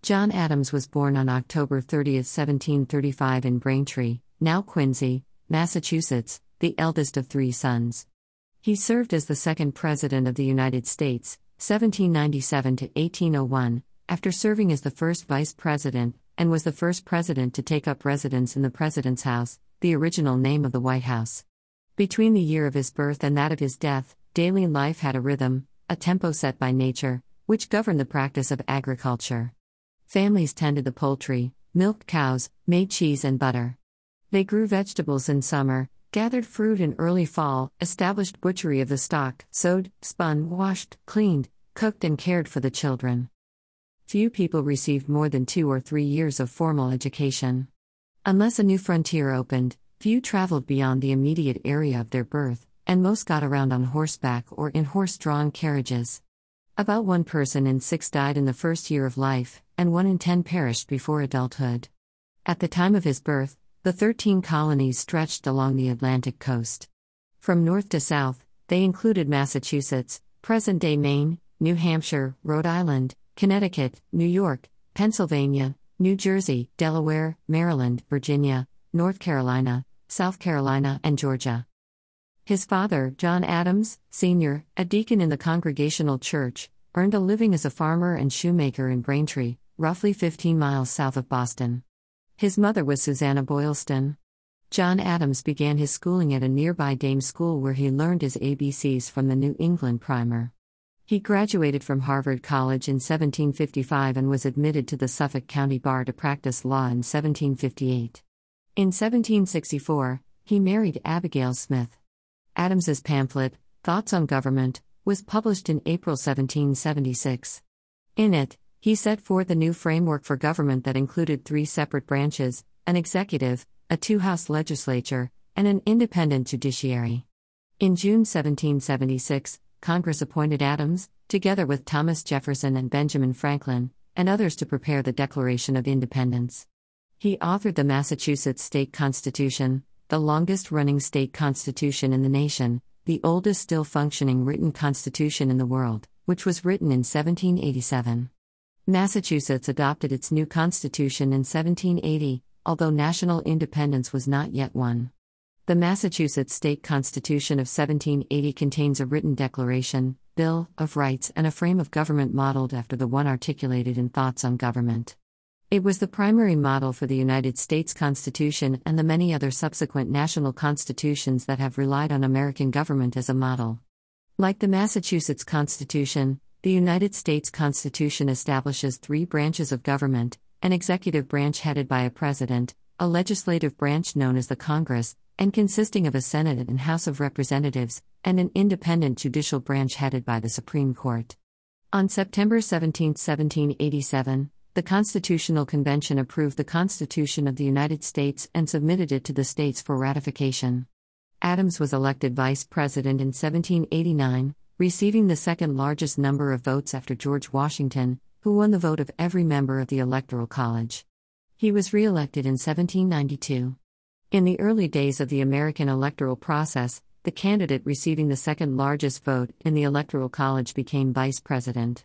John Adams was born on October 30, 1735, in Braintree, now Quincy, Massachusetts, the eldest of three sons. He served as the second President of the United States, 1797 to 1801, after serving as the first Vice President, and was the first President to take up residence in the President's House, the original name of the White House. Between the year of his birth and that of his death, daily life had a rhythm, a tempo set by nature, which governed the practice of agriculture. Families tended the poultry, milked cows, made cheese and butter. They grew vegetables in summer, gathered fruit in early fall, established butchery of the stock, sewed, spun, washed, cleaned, cooked, and cared for the children. Few people received more than two or three years of formal education. Unless a new frontier opened, few traveled beyond the immediate area of their birth, and most got around on horseback or in horse drawn carriages. About one person in six died in the first year of life, and one in ten perished before adulthood. At the time of his birth, the 13 colonies stretched along the Atlantic coast. From north to south, they included Massachusetts, present day Maine, New Hampshire, Rhode Island, Connecticut, New York, Pennsylvania, New Jersey, Delaware, Maryland, Virginia, North Carolina, South Carolina, and Georgia. His father, John Adams, Sr., a deacon in the Congregational Church, earned a living as a farmer and shoemaker in Braintree, roughly 15 miles south of Boston. His mother was Susanna Boylston. John Adams began his schooling at a nearby dame school where he learned his ABCs from the New England Primer. He graduated from Harvard College in 1755 and was admitted to the Suffolk County Bar to practice law in 1758. In 1764, he married Abigail Smith. Adams's pamphlet, Thoughts on Government, was published in April 1776. In it, he set forth a new framework for government that included three separate branches an executive, a two house legislature, and an independent judiciary. In June 1776, Congress appointed Adams, together with Thomas Jefferson and Benjamin Franklin, and others to prepare the Declaration of Independence. He authored the Massachusetts State Constitution, the longest running state constitution in the nation, the oldest still functioning written constitution in the world, which was written in 1787. Massachusetts adopted its new constitution in 1780, although national independence was not yet won. The Massachusetts State Constitution of 1780 contains a written declaration, Bill of Rights, and a frame of government modeled after the one articulated in Thoughts on Government. It was the primary model for the United States Constitution and the many other subsequent national constitutions that have relied on American government as a model. Like the Massachusetts Constitution, the United States Constitution establishes three branches of government an executive branch headed by a president, a legislative branch known as the Congress, and consisting of a Senate and House of Representatives, and an independent judicial branch headed by the Supreme Court. On September 17, 1787, the Constitutional Convention approved the Constitution of the United States and submitted it to the states for ratification. Adams was elected vice president in 1789, receiving the second largest number of votes after George Washington, who won the vote of every member of the Electoral College. He was re elected in 1792. In the early days of the American electoral process, the candidate receiving the second largest vote in the Electoral College became vice president.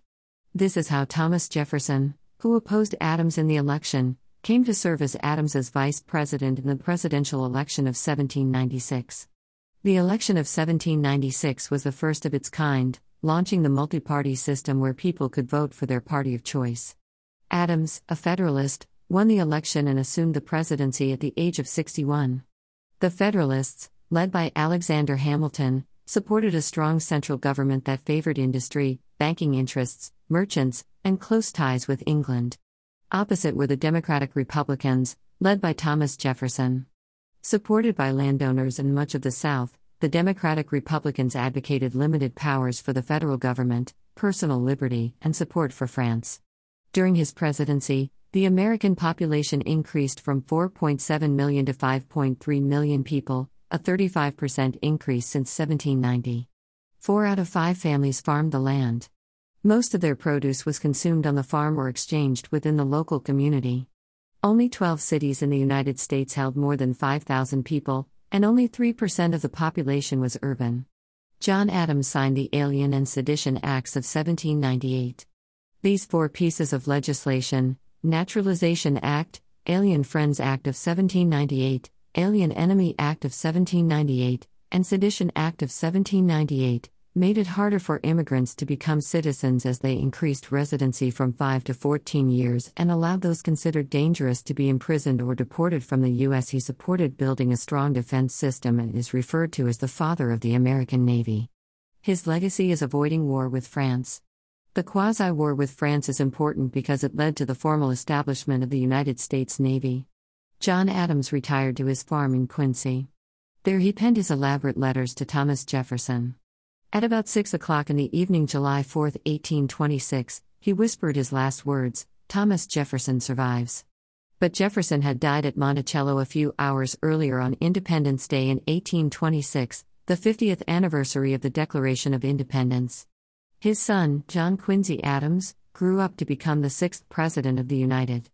This is how Thomas Jefferson, who opposed Adams in the election, came to serve as Adams's vice president in the presidential election of 1796. The election of 1796 was the first of its kind, launching the multi party system where people could vote for their party of choice. Adams, a Federalist, won the election and assumed the presidency at the age of 61. The Federalists, led by Alexander Hamilton, supported a strong central government that favored industry, banking interests, merchants, and close ties with England. Opposite were the Democratic Republicans, led by Thomas Jefferson. Supported by landowners and much of the South, the Democratic Republicans advocated limited powers for the federal government, personal liberty, and support for France. During his presidency, the American population increased from 4.7 million to 5.3 million people, a 35% increase since 1790. Four out of five families farmed the land. Most of their produce was consumed on the farm or exchanged within the local community. Only 12 cities in the United States held more than 5,000 people, and only 3% of the population was urban. John Adams signed the Alien and Sedition Acts of 1798. These four pieces of legislation Naturalization Act, Alien Friends Act of 1798, Alien Enemy Act of 1798, and Sedition Act of 1798 made it harder for immigrants to become citizens as they increased residency from 5 to 14 years and allowed those considered dangerous to be imprisoned or deported from the U.S. He supported building a strong defense system and is referred to as the father of the American Navy. His legacy is avoiding war with France. The quasi war with France is important because it led to the formal establishment of the United States Navy. John Adams retired to his farm in Quincy. There he penned his elaborate letters to Thomas Jefferson. At about 6 o'clock in the evening, July 4, 1826, he whispered his last words Thomas Jefferson survives. But Jefferson had died at Monticello a few hours earlier on Independence Day in 1826, the 50th anniversary of the Declaration of Independence. His son, John Quincy Adams, grew up to become the sixth President of the United